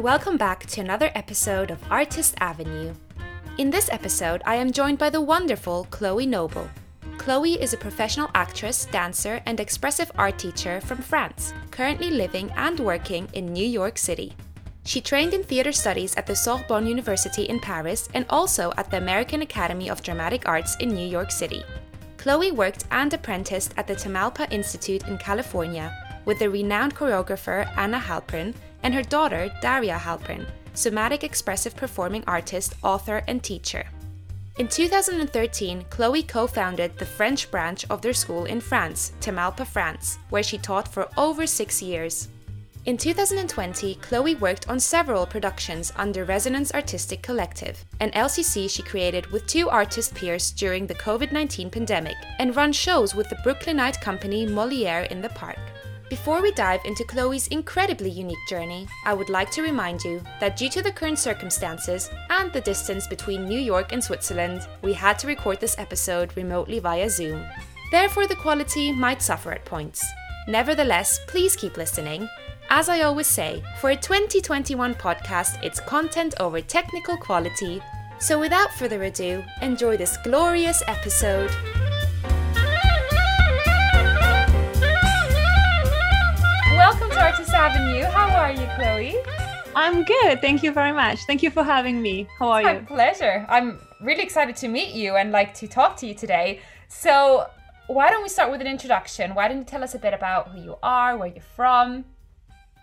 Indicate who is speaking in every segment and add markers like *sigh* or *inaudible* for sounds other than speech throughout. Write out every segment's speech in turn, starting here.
Speaker 1: and welcome back to another episode of Artist Avenue. In this episode, I am joined by the wonderful Chloe Noble. Chloe is a professional actress, dancer, and expressive art teacher from France, currently living and working in New York City. She trained in theatre studies at the Sorbonne University in Paris and also at the American Academy of Dramatic Arts in New York City. Chloe worked and apprenticed at the Tamalpa Institute in California with the renowned choreographer Anna Halprin and her daughter Daria Halprin, somatic expressive performing artist, author, and teacher. In 2013, Chloe co founded the French branch of their school in France, Tamalpa, France, where she taught for over six years. In 2020, Chloe worked on several productions under Resonance Artistic Collective, an LCC she created with two artist peers during the COVID 19 pandemic, and run shows with the Brooklynite company Moliere in the Park. Before we dive into Chloe's incredibly unique journey, I would like to remind you that due to the current circumstances and the distance between New York and Switzerland, we had to record this episode remotely via Zoom. Therefore, the quality might suffer at points. Nevertheless, please keep listening. As I always say, for a 2021 podcast, it's content over technical quality. So, without further ado, enjoy this glorious episode. Artist Avenue. How are you, Chloe?
Speaker 2: I'm good. Thank you very much. Thank you for having me. How are
Speaker 1: My
Speaker 2: you?
Speaker 1: My pleasure. I'm really excited to meet you and like to talk to you today. So, why don't we start with an introduction? Why don't you tell us a bit about who you are, where you're from?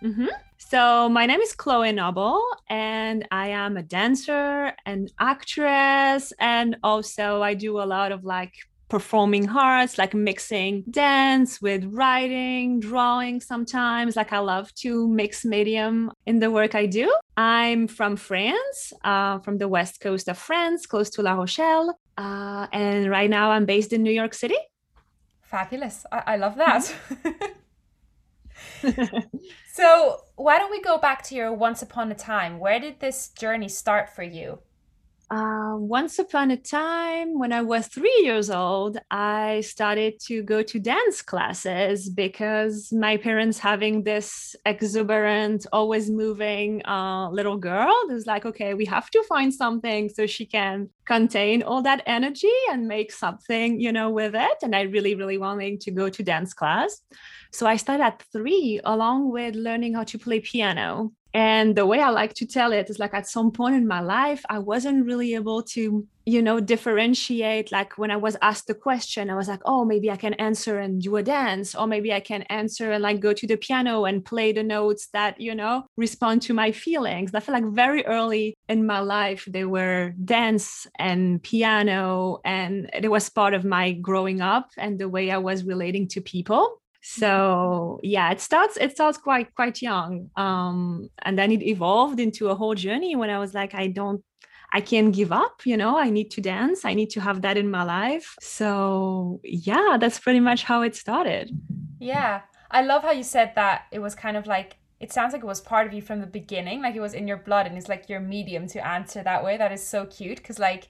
Speaker 2: hmm So, my name is Chloe Noble, and I am a dancer and actress. And also, I do a lot of like performing arts, like mixing dance with writing, drawing sometimes. Like, I love to mix medium in the work I do. I'm from France, uh, from the west coast of France, close to La Rochelle. Uh, and right now, I'm based in New York City.
Speaker 1: Fabulous. I, I love that. *laughs* *laughs* so, why don't we go back to your once upon a time? Where did this journey start for you?
Speaker 2: Uh, once upon a time, when I was three years old, I started to go to dance classes because my parents having this exuberant, always moving uh, little girl. Was like, okay, we have to find something so she can contain all that energy and make something, you know, with it. And I really, really wanted to go to dance class. So I started at three, along with learning how to play piano. And the way I like to tell it is like at some point in my life, I wasn't really able to, you know, differentiate. Like when I was asked the question, I was like, oh, maybe I can answer and do a dance, or maybe I can answer and like go to the piano and play the notes that, you know, respond to my feelings. I feel like very early in my life, they were dance and piano, and it was part of my growing up and the way I was relating to people so yeah it starts it starts quite quite young um and then it evolved into a whole journey when i was like i don't i can't give up you know i need to dance i need to have that in my life so yeah that's pretty much how it started
Speaker 1: Yeah. I love how you said that it was kind of like, it sounds like it was part of you from the beginning, like it was in your blood and it's like your medium to answer that way. That is so cute because, like,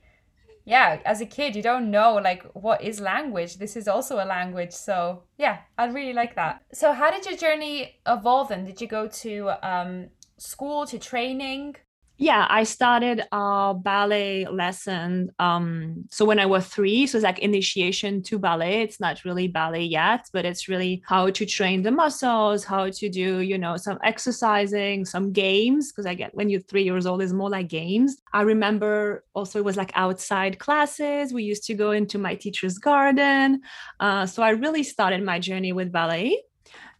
Speaker 1: yeah, as a kid, you don't know like what is language. This is also a language. So yeah, I really like that. So how did your journey evolve then? Did you go to um, school, to training?
Speaker 2: Yeah i started a ballet lesson um so when i was three so it's like initiation to ballet. It's not really ballet yet but it's really how to train the muscles how to do you know some exercising some games because i get when you're three years old it's more like games. I remember also it was like outside classes. We used to go into my teacher's garden. Uh, so i really started my journey with ballet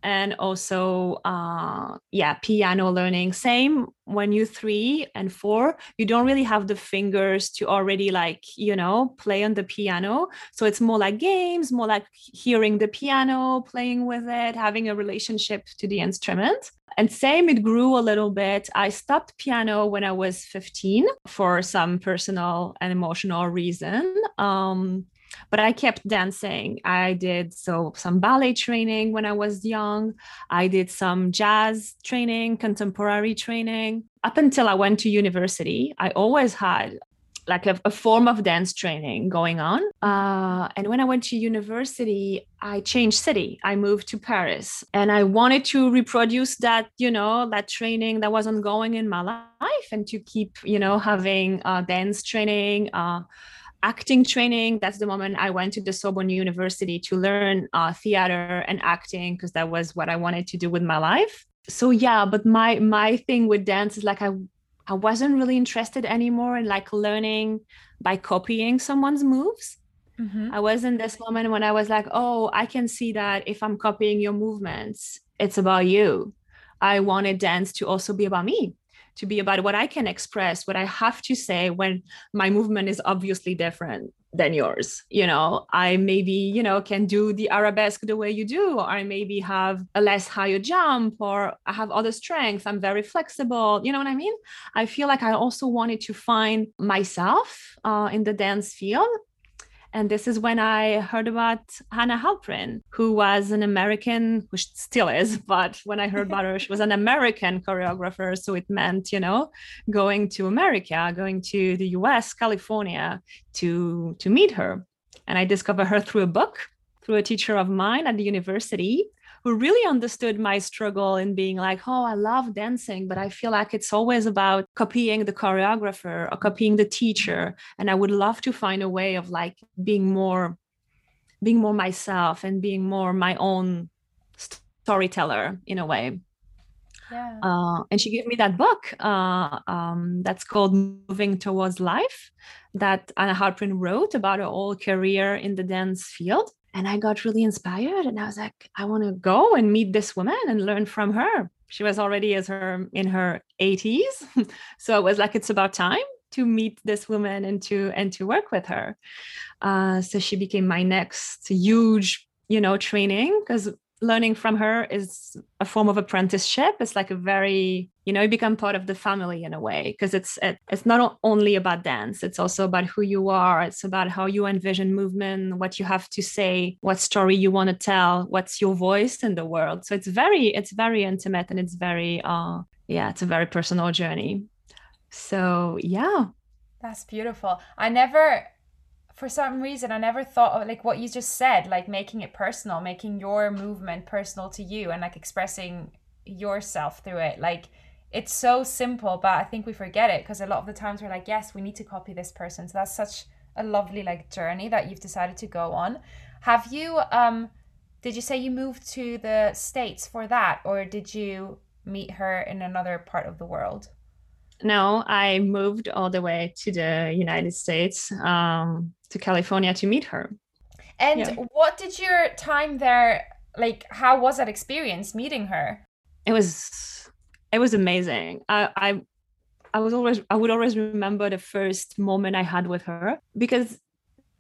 Speaker 2: and also uh, yeah piano learning. Same when you're three and four you don't really have the fingers to already like you know play on the piano. So it's more like games more like hearing the piano playing with it having a relationship to the instrument. And same it grew a little bit. I stopped piano when i was 15 for some personal and emotional reason. Um, but I kept dancing. I did so some ballet training when I was young. I did some jazz training, contemporary training. Up until I went to university, I always had like a, a, form of dance training going on. Uh, and when I went to university, I changed city. I moved to Paris and I wanted to reproduce that, you know, that training that was ongoing in my life and to keep, you know, having uh, dance training. Uh, acting training. That's the moment I went to the Sorbonne University to learn uh, theater and acting because that was what I wanted to do with my life. So yeah, but my my thing with dance is like I I wasn't really interested anymore in like learning by copying someone's moves. Mm-hmm. I was in this moment when I was like, oh, I can see that if I'm copying your movements, it's about you. I wanted dance to also be about me to be about what I can express, what I have to say when my movement is obviously different than yours. You know, I maybe, you know, can do the arabesque the way you do, or I maybe have a less higher jump, or I have other strengths. I'm very flexible. You know what I mean? I feel like I also wanted to find myself uh, in the dance field and this is when I heard about Anna Halprin, who was an American, who still is, *laughs* but when I heard about her, she was an American choreographer. So it meant, you know, going to America, going to the US, California to, to meet her. And I discovered her through a book, through a teacher of mine at the university who really understood my struggle in being like, oh, I love dancing, but I feel like it's always about copying the choreographer or copying the teacher. And I would love to find a way of like being more, being more myself and being more my own storyteller in a way. Yeah. Uh, and she gave me that book uh, um, that's called Moving Towards Life that Anna Halprin wrote about her whole career in the dance field and I got really inspired and I was like, I want to go and meet this woman and learn from her. She was already as her in her 80s. *laughs* so it was like it's about time to meet this woman and to and to work with her. Uh, so she became my next huge, you know, training because learning from her is a form of apprenticeship. It's like a very you know you become part of the family in a way because it's it, it's not only about dance. It's also about who you are. It's about how you envision movement what you have to say what story you want to tell what's your voice in the world. So it's very it's very intimate and it's very uh yeah it's a very personal journey. So yeah.
Speaker 1: That's beautiful. I never for some reason I never thought of like what you just said, like making it personal, making your movement personal to you and like expressing yourself through it. Like it's so simple, but I think we forget it because a lot of the times we're like, yes, we need to copy this person. So that's such a lovely like journey that you've decided to go on. Have you um did you say you moved to the States for that or did you meet her in another part of the world?
Speaker 2: No, I moved all the way to the United States, um, to California to meet her.
Speaker 1: And yeah. what did your time there like? How was that experience meeting her?
Speaker 2: It was, it was amazing. I, I, I was always, I would always remember the first moment I had with her because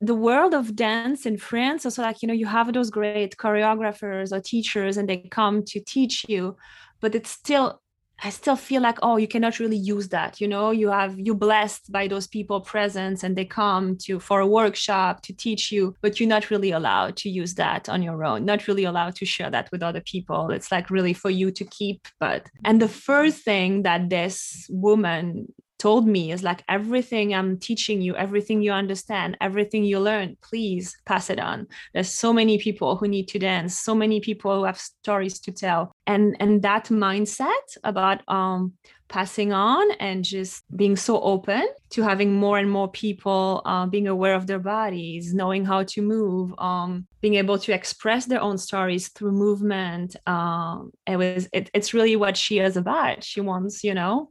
Speaker 2: the world of dance in France also like you know you have those great choreographers or teachers and they come to teach you but it's still I still feel like, oh, you cannot really use that. You know, you have you blessed by those people presence and they come to for a workshop to teach you, but you're not really allowed to use that on your own, not really allowed to share that with other people. It's like really for you to keep. But and the first thing that this woman told me is like everything I'm teaching you, everything you understand, everything you learn, please pass it on. There's so many people who need to dance, so many people who have stories to tell. And and that mindset about um passing on and just being so open to having more and more people uh, being aware of their bodies knowing how to move um, being able to express their own stories through movement um, it was it, it's really what she is about she wants you know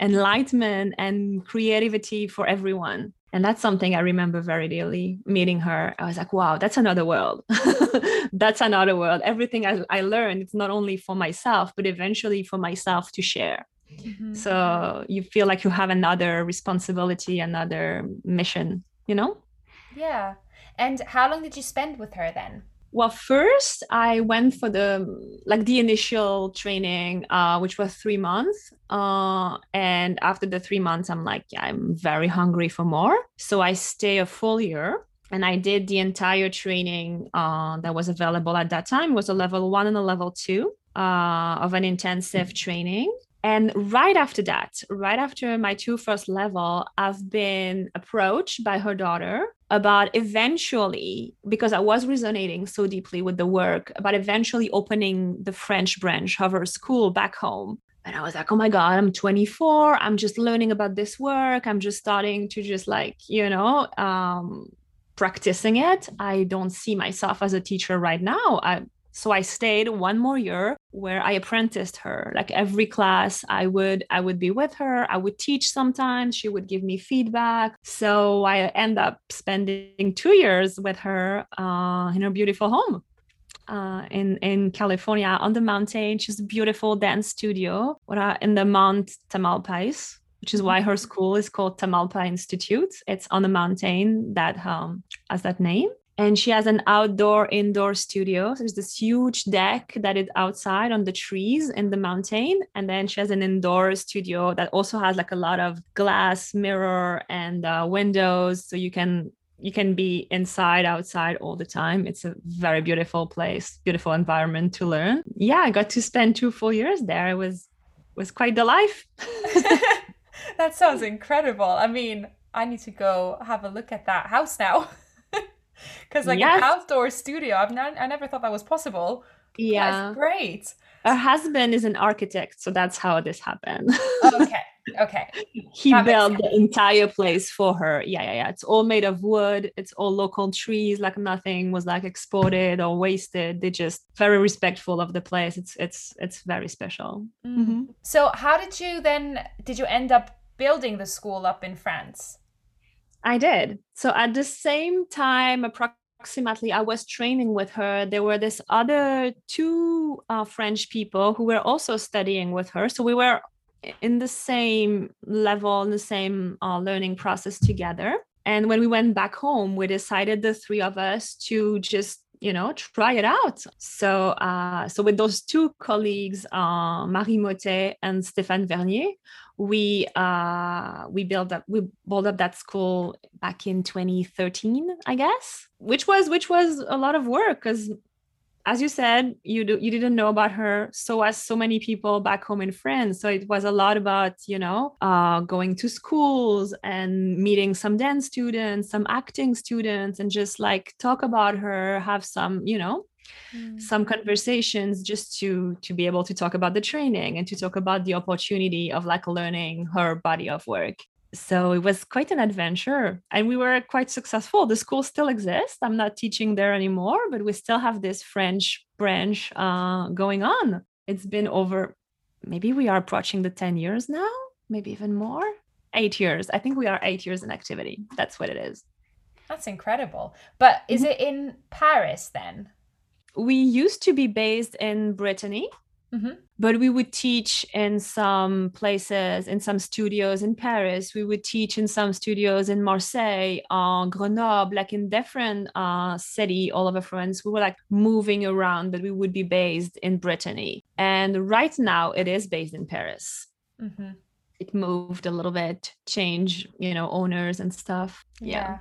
Speaker 2: enlightenment and creativity for everyone. And that's something I remember very dearly meeting her. I was like, wow, that's another world. *laughs* that's another world. Everything I, I learned, it's not only for myself, but eventually for myself to share. Mm-hmm. So you feel like you have another responsibility, another mission, you know?
Speaker 1: Yeah. And how long did you spend with her then?
Speaker 2: Well, first I went for the like the initial training, uh, which was three months. Uh, and after the three months, I'm like, yeah, I'm very hungry for more. So I stay a full year and I did the entire training uh, that was available at that time. It was a level one and a level two uh, of an intensive training And right after that, right after my two first level, I've been approached by her daughter about eventually, because I was resonating so deeply with the work, about eventually opening the French branch of her school back home. And I was like, oh my God, I'm 24. I'm just learning about this work. I'm just starting to just like, you know, um, practicing it. I don't see myself as a teacher right now. I, so I stayed one more year where I apprenticed her. Like every class, I would I would be with her. I would teach sometimes. She would give me feedback. So I end up spending two years with her uh, in her beautiful home. Uh, in in California on the mountain. She's a beautiful dance studio in the Mount Tamalpais, which is why her school is called Tamalpa Institute. It's on the mountain that um, has that name and she has an outdoor indoor studio. So there's this huge deck that is outside on the trees in the mountain. And then she has an indoor studio that also has like a lot of glass mirror and uh, windows. So you can you can be inside outside all the time. It's a very beautiful place beautiful environment to learn. Yeah i got to spend two full years there. It was was quite the life. *laughs* *laughs*
Speaker 1: That sounds incredible. I mean i need to go have a look at that house now *laughs* because like yes. an outdoor studio i've not i never thought that was possible. Yeah. that's great.
Speaker 2: Her husband is an architect so that's how this happened. *laughs*
Speaker 1: Okay okay.
Speaker 2: He that built the entire place for her. Yeah yeah yeah. It's all made of wood. It's all local trees like nothing was like exported or wasted. They just very respectful of the place. It's it's it's very special.
Speaker 1: Mm-hmm. mm-hmm. so how did you then did you end up building the school up in france
Speaker 2: I did. So at the same time, approximately, I was training with her. There were this other two uh, French people who were also studying with her. So we were in the same level, in the same uh, learning process together. And when we went back home, we decided the three of us to just you know try it out. So uh, so with those two colleagues uh, marie motet and stéphane vernier we uh, we built up we built up that school back in 2013 i guess which was which was a lot of work because as you said you do, you didn't know about her so as so many people back home in france so it was a lot about you know uh, going to schools and meeting some dance students some acting students and just like talk about her have some you know mm. some conversations just to to be able to talk about the training and to talk about the opportunity of like learning her body of work so it was quite an adventure and we were quite successful. The school still exists. I'm not teaching there anymore but we still have this french branch uh, going on. It's been over maybe we are approaching the 10 years now maybe even more. Eight years. I think we are eight years in activity. That's what it is.
Speaker 1: That's incredible. But is mm-hmm. it in paris then?
Speaker 2: We used to be based in Brittany. Mm-hmm. But we would teach in some places, in some studios in Paris. We would teach in some studios in Marseille, on Grenoble, like in different uh, city all over France. We were like moving around, but we would be based in Brittany. And right now, it is based in Paris. Mm-hmm. It moved a little bit, change, you know, owners and stuff. yeah. yeah.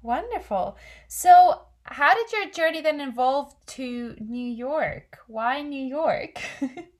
Speaker 1: Wonderful. So how did your journey then evolve to New York? Why New York? *laughs*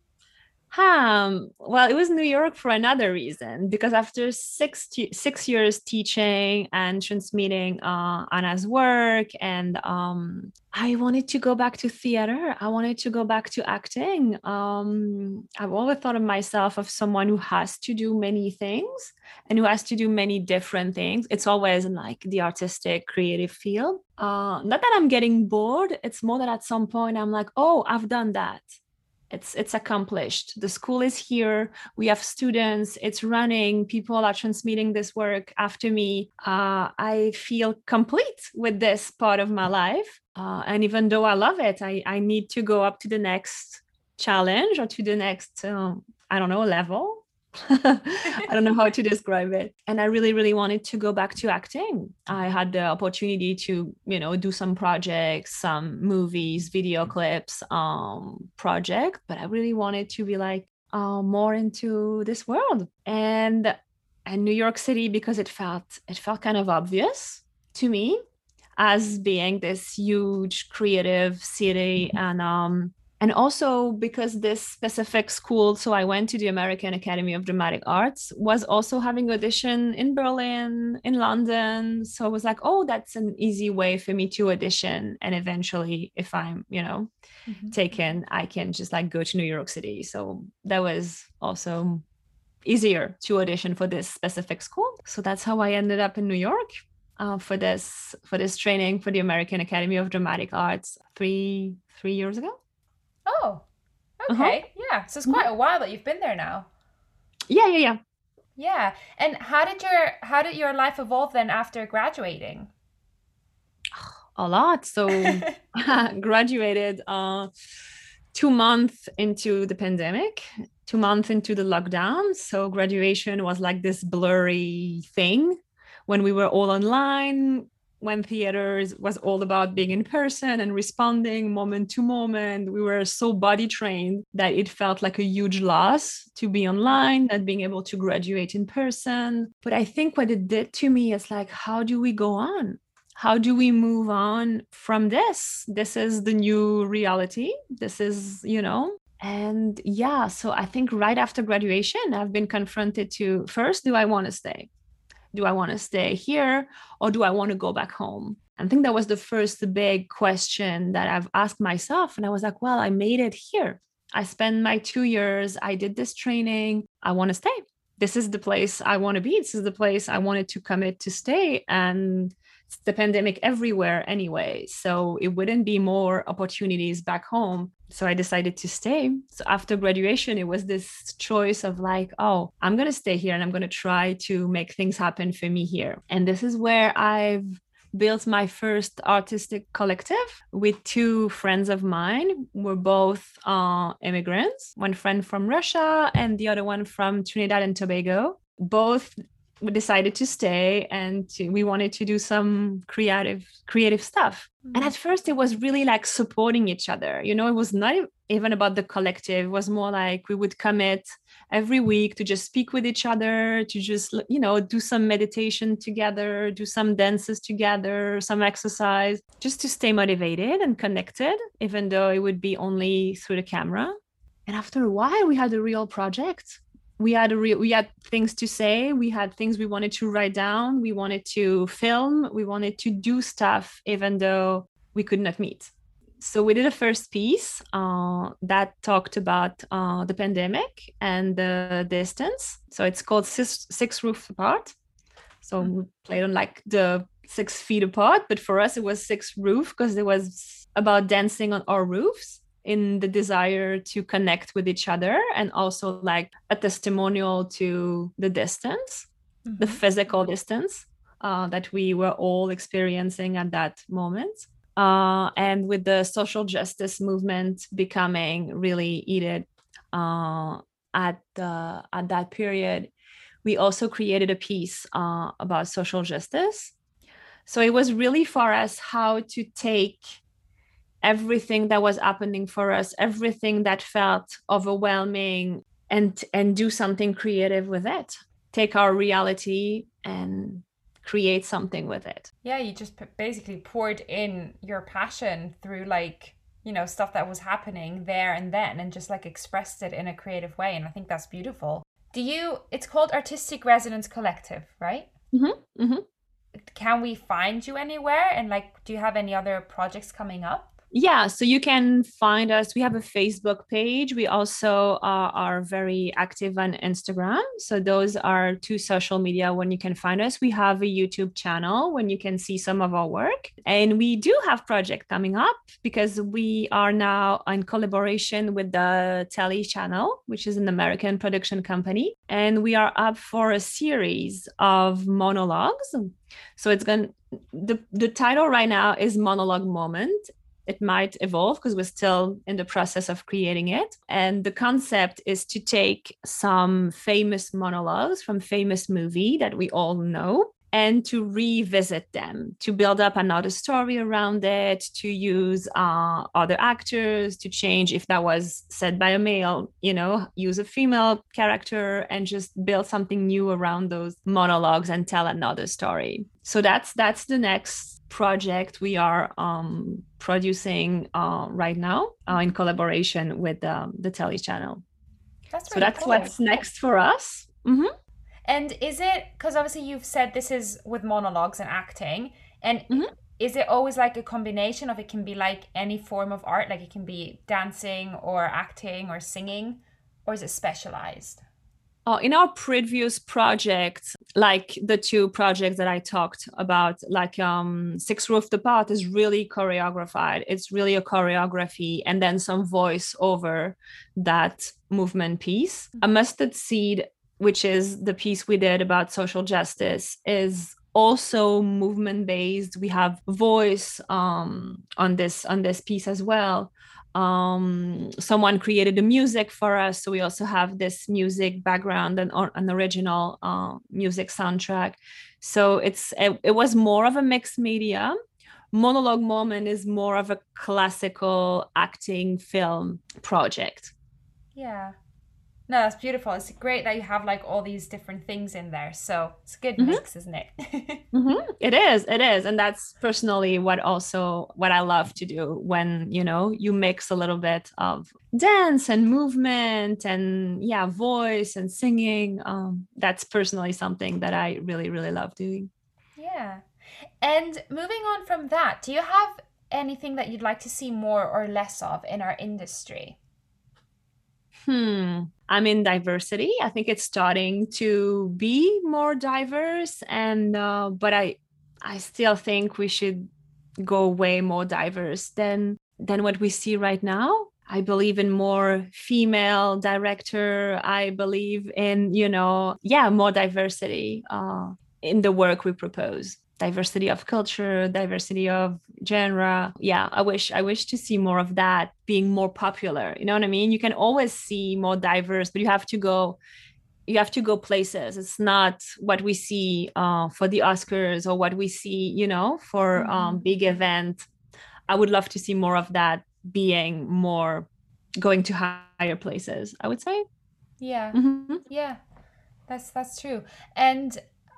Speaker 2: well, it was New York for another reason because after six six years teaching and transmitting uh, Anna's work, and um, I wanted to go back to theater. I wanted to go back to acting. Um, I've always thought of myself of someone who has to do many things and who has to do many different things. It's always like the artistic, creative field. Uh, not that I'm getting bored. It's more that at some point I'm like, oh, I've done that. It's it's accomplished. The school is here. We have students. It's running. People are transmitting this work after me. Uh, I feel complete with this part of my life. Uh, and even though I love it, I, I need to go up to the next challenge or to the next um, I don't know level *laughs* I don't know how to describe it. And I really, really wanted to go back to acting. I had the opportunity to, you know, do some projects, some movies, video clips, um, project, but I really wanted to be like uh, more into this world. And and New York City because it felt it felt kind of obvious to me as being this huge creative city and um and also because this specific school so i went to the american academy of dramatic arts was also having audition in berlin in london. So i was like oh that's an easy way for me to audition. And eventually if i'm you know mm-hmm. taken i can just like go to new york city. So that was also easier to audition for this specific school. So that's how i ended up in new york uh, for this for this training for the american academy of dramatic arts three three years ago
Speaker 1: Oh, uh-huh. okay. Uh-huh. Yeah. So it's quite a while that you've been there now.
Speaker 2: Yeah, yeah, yeah.
Speaker 1: Yeah. And how did your how did your life evolve then after graduating? *sighs*
Speaker 2: A lot. So *laughs* *laughs* graduated uh two months into the pandemic, two months into the lockdown. So graduation was like this blurry thing when we were all online when theaters was all about being in person and responding moment to moment we were so body trained that it felt like a huge loss to be online not being able to graduate in person. But i think what it did to me is like how do we go on? How do we move on from this? This is the new reality. This is you know and yeah so i think right after graduation i've been confronted to first do i want to stay do I want to stay here or do I want to go back home? I think that was the first big question that I've asked myself. And I was like, well, I made it here. I spent my two years, I did this training. I want to stay. This is the place I want to be. This is the place I wanted to commit to stay. And the pandemic everywhere anyway. So it wouldn't be more opportunities back home so I decided to stay. So after graduation, it was this choice of like, oh, I'm going to stay here and I'm going to try to make things happen for me here. And this is where I've built my first artistic collective with two friends of mine. We're both uh, immigrants, one friend from Russia and the other one from Trinidad and Tobago. Both we decided to stay and to, we wanted to do some creative creative stuff. Mm-hmm. and at first it was really like supporting each other. You know it was not even about the collective. It was more like we would commit every week to just speak with each other to just you know do some meditation together do some dances together some exercise just to stay motivated and connected even though it would be only through the camera. And after a while we had a real project we had a real we had things to say. We had things we wanted to write down. We wanted to film. We wanted to do stuff even though we could not meet. So we did a first piece uh, that talked about uh, the pandemic and the distance. So it's called six, six roofs apart. So mm-hmm. we played on like the six feet apart but for us it was six roof because it was about dancing on our roofs in the desire to connect with each other and also like a testimonial to the distance mm-hmm. the physical distance uh, that we were all experiencing at that moment uh, and with the social justice movement becoming really heated uh, at the at that period we also created a piece uh, about social justice so it was really for us how to take everything that was happening for us everything that felt overwhelming and and do something creative with it. Take our reality and create something with it.
Speaker 1: Yeah you just basically poured in your passion through like you know stuff that was happening there and then and just like expressed it in a creative way and i think that's beautiful. Do you it's called artistic resonance collective right? Mm-hmm, mm-hmm. can we find you anywhere? And like do you have any other projects coming up
Speaker 2: yeah, so you can find us. We have a Facebook page. We also uh, are very active on Instagram. So those are two social media when you can find us. We have a YouTube channel when you can see some of our work. And we do have project coming up because we are now in collaboration with the Telly channel, which is an American production company. And we are up for a series of monologues. So it's going the the title right now is monologue moment it might evolve because we're still in the process of creating it. And the concept is to take some famous monologues from famous movie that we all know and to revisit them, to build up another story around it, to use uh, other actors, to change if that was said by a male, you know, use a female character and just build something new around those monologues and tell another story. So that's that's the next project we are um, producing uh, right now uh, in collaboration with um, the Telly channel. That's so that's cool. what's next for us. Mm-hmm.
Speaker 1: And is it because obviously you've said this is with monologues and acting, and mm-hmm. is it always like a combination of it can be like any form of art, like it can be dancing or acting or singing, or is it specialized?
Speaker 2: Uh, in our previous projects, like the two projects that I talked about, like um, Six Roof Apart is really choreographed. It's really a choreography and then some voice over that movement piece. A Mustard Seed, which is the piece we did about social justice, is also movement based we have voice um, on this on this piece as well um, someone created the music for us. So we also have this music background and an original uh, music soundtrack. So it's it, it, was more of a mixed media. Monologue moment is more of a classical acting film project.
Speaker 1: Yeah no, that's beautiful. It's great that you have like all these different things in there. So it's a good mm-hmm. mix, isn't it? *laughs*
Speaker 2: mm-hmm. It is. It is. And that's personally what also what I love to do when, you know, you mix a little bit of dance and movement and yeah, voice and singing. Um, that's personally something that I really, really love doing.
Speaker 1: Yeah. And moving on from that, do you have anything that you'd like to see more or less of in our industry?
Speaker 2: Hmm, I'm in diversity. I think it's starting to be more diverse, and uh, but I, I still think we should go way more diverse than than what we see right now. I believe in more female director. I believe in you know yeah more diversity uh, in the work we propose diversity of culture diversity of genre. Yeah i wish i wish to see more of that being more popular. You know what i mean? You can always see more diverse but you have to go you have to go places. It's not what we see uh, for the oscars or what we see you know for mm-hmm. um, big event. I would love to see more of that being more going to higher places i would say.
Speaker 1: Yeah. Mm-hmm. yeah. That's that's true. And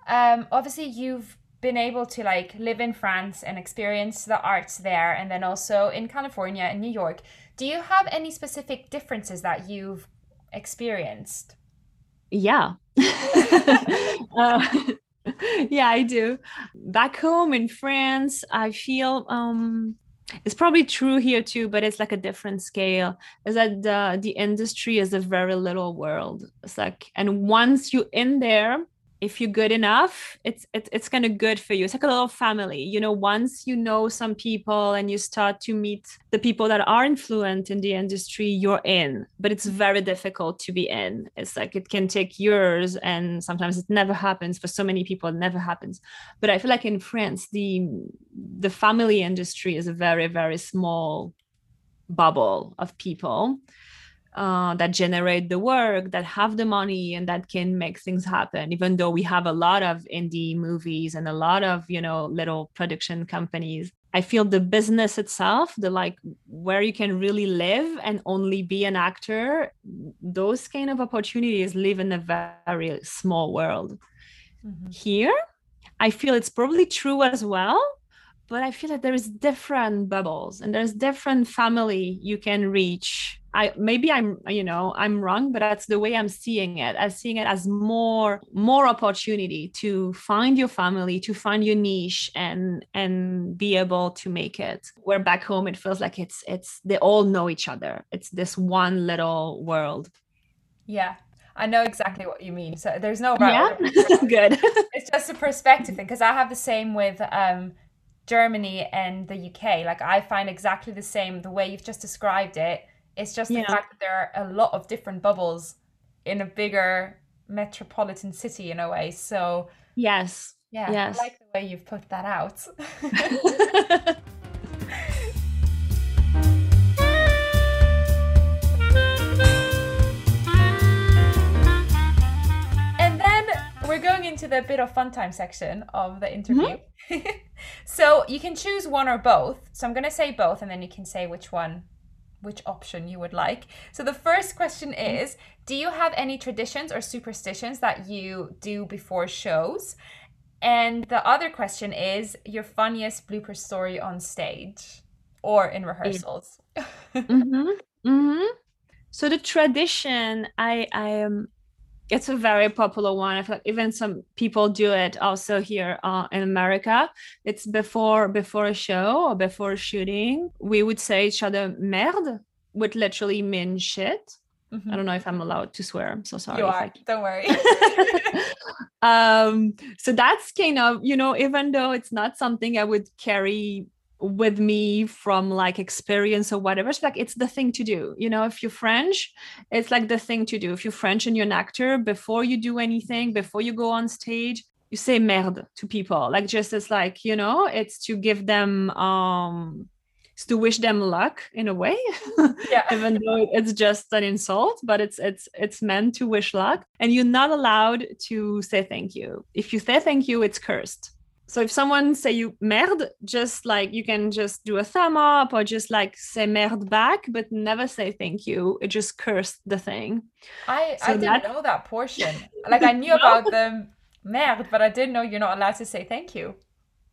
Speaker 1: um, obviously you've been able to like live in France and experience the arts there and then also in California and New York. Do you have any specific differences that you've experienced?
Speaker 2: Yeah. *laughs* uh, yeah, I do. Back home in France, I feel um it's probably true here too, but it's like a different scale. Is that the the industry is a very little world. It's like, and once you're in there, if you're good enough it's it's, it's kind of good for you. It's like a little family you know once you know some people and you start to meet the people that are influent in the industry you're in. But it's very difficult to be in. It's like it can take years and sometimes it never happens for so many people it never happens. But i feel like in france the the family industry is a very very small bubble of people uh, that generate the work, that have the money, and that can make things happen. Even though we have a lot of indie movies and a lot of you know little production companies, I feel the business itself, the like where you can really live and only be an actor, those kind of opportunities live in a very small world. Mm-hmm. Here, I feel it's probably true as well but i feel like there is different bubbles and there's different family you can reach i maybe i'm you know i'm wrong but that's the way i'm seeing it i'm seeing it as more more opportunity to find your family to find your niche and and be able to make it where back home it feels like it's it's they all know each other it's this one little world
Speaker 1: yeah I know exactly what you mean. So there's no right.
Speaker 2: Yeah, *laughs* good.
Speaker 1: it's just a perspective thing because I have the same with um Germany and the UK. Like I find exactly the same the way you've just described it. It's just the yeah. fact that there are a lot of different bubbles in a bigger metropolitan city in a way. So
Speaker 2: yes,
Speaker 1: yeah,
Speaker 2: yes.
Speaker 1: I like the way you've put that out. *laughs* And then we're going into the bit of fun time section of the interview. Mm-hmm. *laughs* so you can choose one or both. So I'm going to say both, and then you can say which one, which option you would like. So the first question mm-hmm. is Do you have any traditions or superstitions that you do before shows? And the other question is your funniest blooper story on stage or in rehearsals. *laughs*
Speaker 2: mm-hmm. Mm-hmm. So the tradition, I I am it's a very popular one. I feel like even some people do it also here uh, in America. It's before before a show or before a shooting. We would say each other merde, which literally means shit. Mm-hmm. I don't know if I'm allowed to swear. I'm so sorry.
Speaker 1: You are. Don't worry. *laughs* *laughs*
Speaker 2: um, so that's kind of you know, even though it's not something I would carry with me from like experience or whatever it's like it's the thing to do you know if you're french it's like the thing to do. If you're french and you're an actor before you do anything before you go on stage you say merde to people. Like just as like you know it's to give them um it's to wish them luck in a way yeah. *laughs* even though it's just an insult but it's it's it's meant to wish luck. And you're not allowed to say thank you. If you say thank you it's cursed so if someone say you merde just like you can just do a thumb up or just like say merde back but never say thank you. It just cursed the thing.
Speaker 1: I so i didn't that... know that portion. *laughs* Like i knew no. about the merde but i didn't know you're not allowed to say thank you.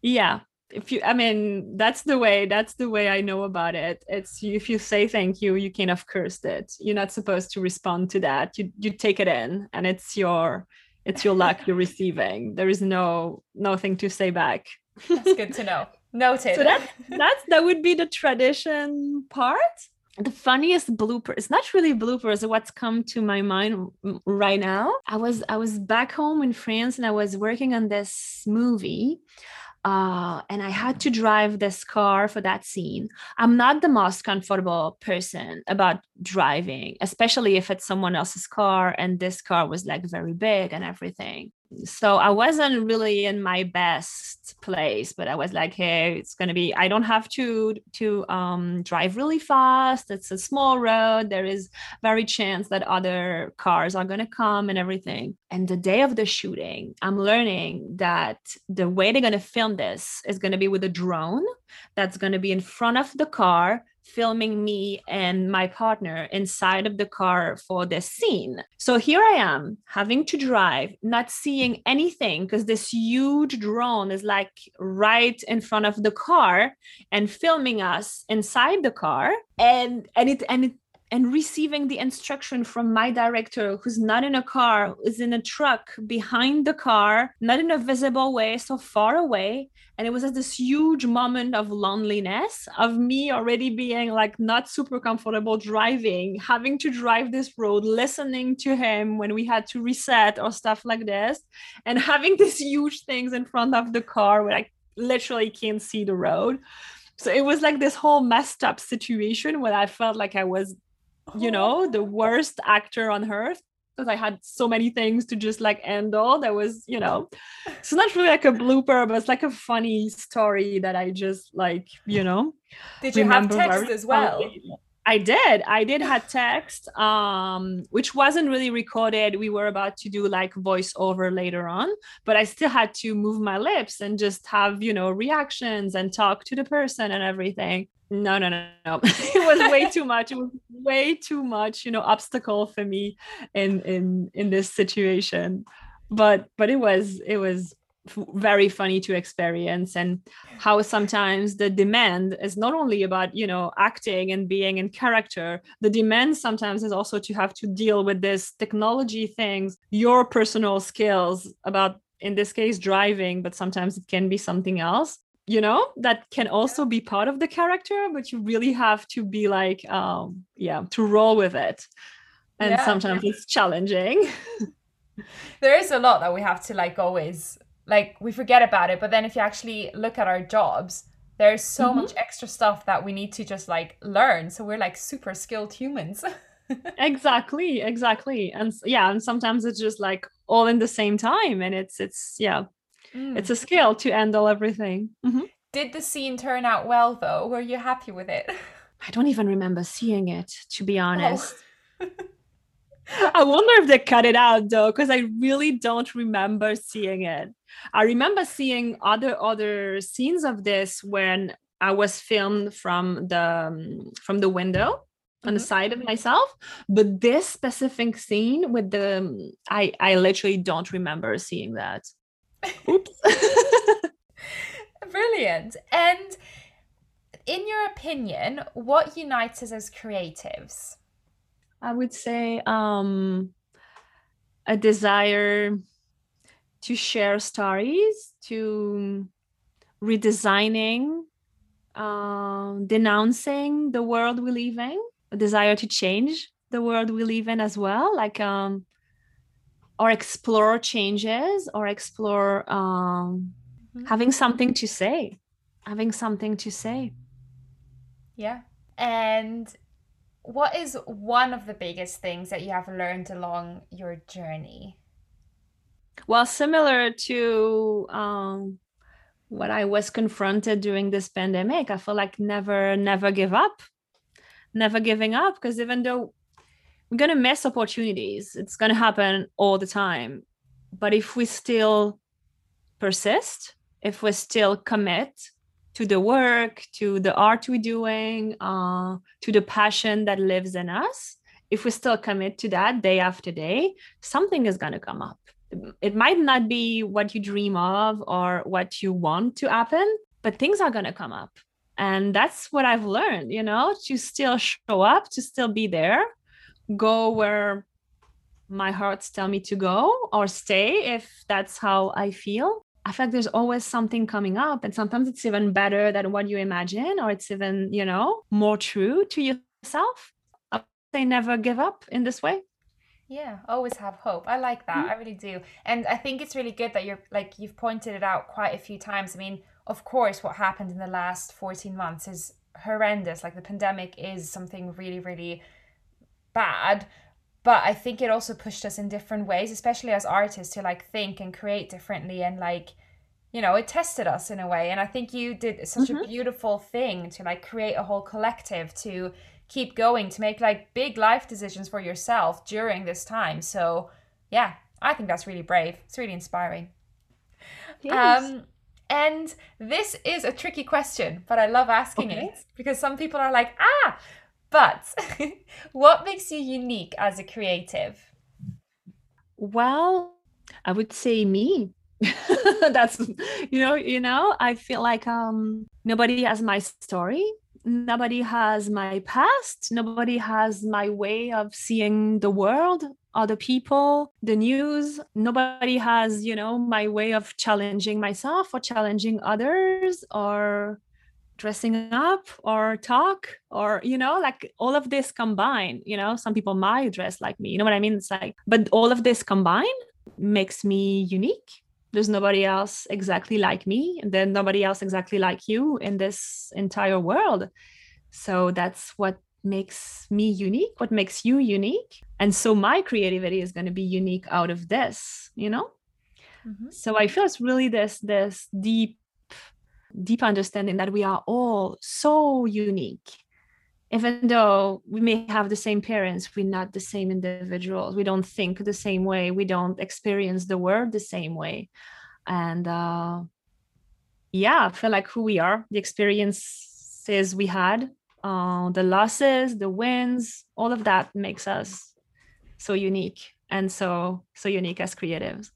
Speaker 2: Yeah. If you i mean that's the way that's the way i know about it. It's if you say thank you you kind of cursed it. You're not supposed to respond to that. You you take it in and it's your it's your luck you're receiving. There is no nothing to say back.
Speaker 1: That's good to know. Noted.
Speaker 2: So that that's that would be the tradition part? The funniest blooper it's not really bloopers what's come to my mind right now i was i was back home in france and i was working on this movie uh, and I had to drive this car for that scene. I'm not the most comfortable person about driving, especially if it's someone else's car and this car was like very big and everything so I wasn't really in my best place, but I was like, hey, it's gonna be. I don't have to to um, drive really fast. It's a small road. There is very chance that other cars are gonna come and everything. And the day of the shooting, I'm learning that the way they're gonna film this is gonna be with a drone that's gonna be in front of the car filming me and my partner inside of the car for this scene. So here I am having to drive, not seeing anything because this huge drone is like right in front of the car and filming us inside the car. And and it and it and receiving the instruction from my director who's not in a car is in a truck behind the car not in a visible way so far away. And it was at this huge moment of loneliness of me already being like not super comfortable driving having to drive this road listening to him when we had to reset or stuff like this and having *laughs* these huge things in front of the car where i literally can't see the road. So it was like this whole messed up situation where I felt like I was you know the worst actor on earth because I had so many things to just like handle. That was, you know, it's not really like a blooper, but it's like a funny story that I just like, you know.
Speaker 1: Did you have text as well?
Speaker 2: I did. I did have text, um, which wasn't really recorded. We were about to do like voiceover later on, but I still had to move my lips and just have, you know, reactions and talk to the person and everything no no no no. *laughs* It was way too much. It was way too much you know obstacle for me in in in this situation. But but it was it was very funny to experience and how sometimes the demand is not only about you know acting and being in character. The demand sometimes is also to have to deal with this technology things your personal skills about in this case driving but sometimes it can be something else you know that can also be part of the character but you really have to be like um yeah to roll with it. And yeah, sometimes it's challenging. *laughs*
Speaker 1: There is a lot that we have to like always like we forget about it but then if you actually look at our jobs there's so mm-hmm. much extra stuff that we need to just like learn. So we're like super skilled humans. *laughs*
Speaker 2: Exactly exactly. And yeah and sometimes it's just like all in the same time and it's it's yeah Mm. It's a skill to handle everything. Mm-hmm.
Speaker 1: Did the scene turn out well, though? Were you happy with it?
Speaker 2: I don't even remember seeing it, to be honest. Oh. *laughs* I wonder if they cut it out though, because I really don't remember seeing it. I remember seeing other other scenes of this when I was filmed from the um, from the window on the mm-hmm. side of myself, but this specific scene with the I I literally don't remember seeing that. Oops. *laughs*
Speaker 1: Brilliant. And in your opinion, what unites us as creatives?
Speaker 2: I would say um, a desire to share stories, to redesigning, uh, denouncing the world we live in, a desire to change the world we live in as well, like um, or explore changes or explore um, mm-hmm. having something to say, having something to say.
Speaker 1: Yeah. And what is one of the biggest things that you have learned along your journey?
Speaker 2: Well, similar to um, what I was confronted during this pandemic, I feel like never, never give up, never giving up. Because even though we're going to miss opportunities, it's going to happen all the time. But if we still persist, if we still commit to the work, to the art we're doing, uh, to the passion that lives in us, if we still commit to that day after day, something is going to come up. It might not be what you dream of or what you want to happen, but things are going to come up. And that's what I've learned, you know, to still show up, to still be there, go where my hearts tell me to go or stay if that's how I feel I feel like there's always something coming up, and sometimes it's even better than what you imagine, or it's even, you know, more true to yourself. I say never give up in this way.
Speaker 1: Yeah, always have hope. I like that. Mm-hmm. I really do. And I think it's really good that you're like you've pointed it out quite a few times. I mean, of course, what happened in the last 14 months is horrendous. Like the pandemic is something really, really bad but i think it also pushed us in different ways especially as artists to like think and create differently and like you know it tested us in a way and i think you did such mm-hmm. a beautiful thing to like create a whole collective to keep going to make like big life decisions for yourself during this time so yeah i think that's really brave it's really inspiring yes. um and this is a tricky question but i love asking okay. it because some people are like ah but *laughs* what makes you unique as a creative?
Speaker 2: Well, I would say me. *laughs* That's you know, you know, I feel like um nobody has my story. Nobody has my past. Nobody has my way of seeing the world, other people, the news. Nobody has, you know, my way of challenging myself or challenging others or dressing up or talk or you know like all of this combined you know some people might dress like me you know what i mean? It's like but all of this combined makes me unique. There's nobody else exactly like me and then nobody else exactly like you in this entire world. So that's what makes me unique what makes you unique. And so my creativity is going to be unique out of this you know? Mm-hmm. so i feel it's really this this deep deep understanding that we are all so unique. Even though we may have the same parents we're not the same individuals. We don't think the same way. We don't experience the world the same way. And uh yeah i feel like who we are the experiences we had uh, the losses the wins all of that makes us so unique and so so unique as creatives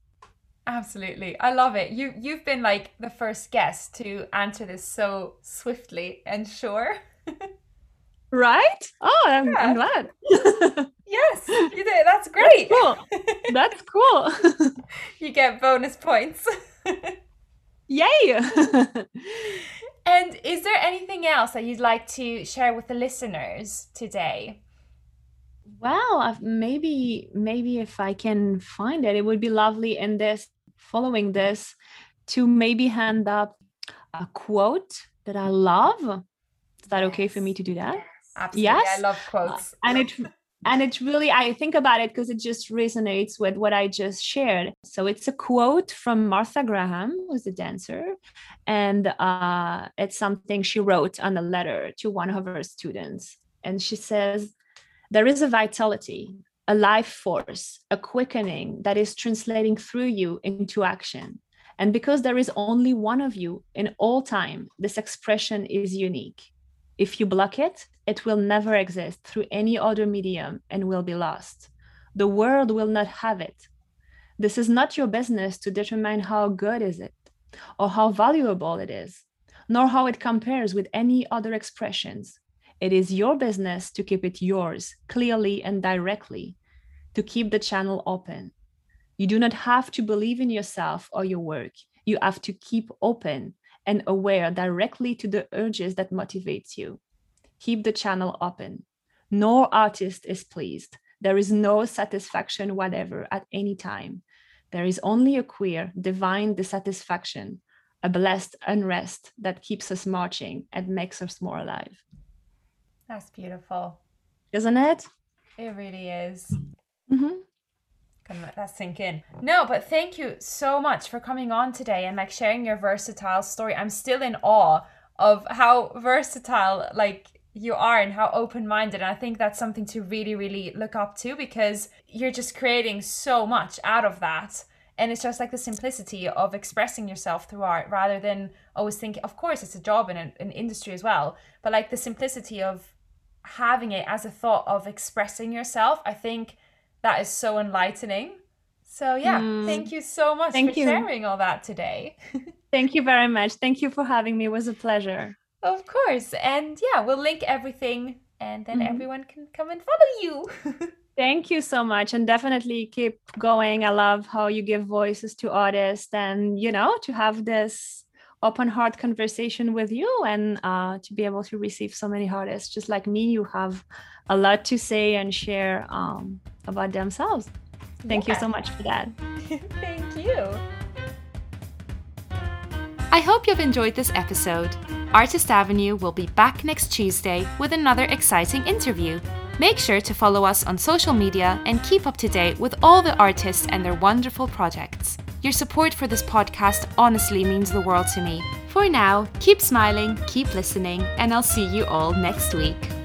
Speaker 1: Absolutely. I love it. You you've been like the first guest to answer this so swiftly and sure. *laughs*
Speaker 2: right? Oh, I'm, yeah. I'm glad. *laughs*
Speaker 1: yes, you did. That's great.
Speaker 2: That's cool. That's cool. *laughs*
Speaker 1: you get bonus points.
Speaker 2: Yay.
Speaker 1: and is there anything else that you'd like to share with the listeners today?
Speaker 2: Well, maybe maybe if I can find it, it would be lovely in this following this to maybe hand up a quote that I love. Is that yes. okay for me to do that?
Speaker 1: Absolutely. Yes. I love quotes.
Speaker 2: Uh, and it and it really I think about it because it just resonates with what I just shared. So it's a quote from Martha Graham, who's a dancer, and uh, it's something she wrote on a letter to one of her students. And she says, "There is a vitality, a life force, a quickening that is translating through you into action. And because there is only one of you in all time, this expression is unique. If you block it, it will never exist through any other medium and will be lost. The world will not have it. This is not your business to determine how good is it or how valuable it is, nor how it compares with any other expressions. It is your business to keep it yours clearly and directly, to keep the channel open. You do not have to believe in yourself or your work. You have to keep open and aware directly to the urges that motivates you. Keep the channel open. No artist is pleased. There is no satisfaction whatever at any time. There is only a queer, divine dissatisfaction, a blessed unrest that keeps us marching and makes us more alive.
Speaker 1: That's beautiful.
Speaker 2: Isn't it?
Speaker 1: It really is. Mm-hmm. Gonna let that sink in. No, but thank you so much for coming on today and like sharing your versatile story. I'm still in awe of how versatile like you are and how open-minded and i think that's something to really really look up to because you're just creating so much out of that and it's just like the simplicity of expressing yourself through art rather than always thinking of course it's a job in an, an industry as well but like the simplicity of having it as a thought of expressing yourself i think that is so enlightening. So yeah, mm. thank you so much thank for you. sharing all that today. *laughs*
Speaker 2: thank you very much. Thank you for having me. It was a pleasure.
Speaker 1: Of course. And yeah, we'll link everything and then mm-hmm. everyone can come and follow you. *laughs*
Speaker 2: Thank you so much. And definitely keep going. I love how you give voices to artists and, you know, to have this open heart conversation with you and uh, to be able to receive so many artists just like me you have a lot to say and share um, about themselves. Thank yeah. you so much for that. *laughs*
Speaker 1: Thank you. I hope you've enjoyed this episode. Artist avenue will be back next tuesday with another exciting interview Make sure to follow us on social media and keep up to date with all the artists and their wonderful projects. Your support for this podcast honestly means the world to me. For now, keep smiling, keep listening, and I'll see you all next week.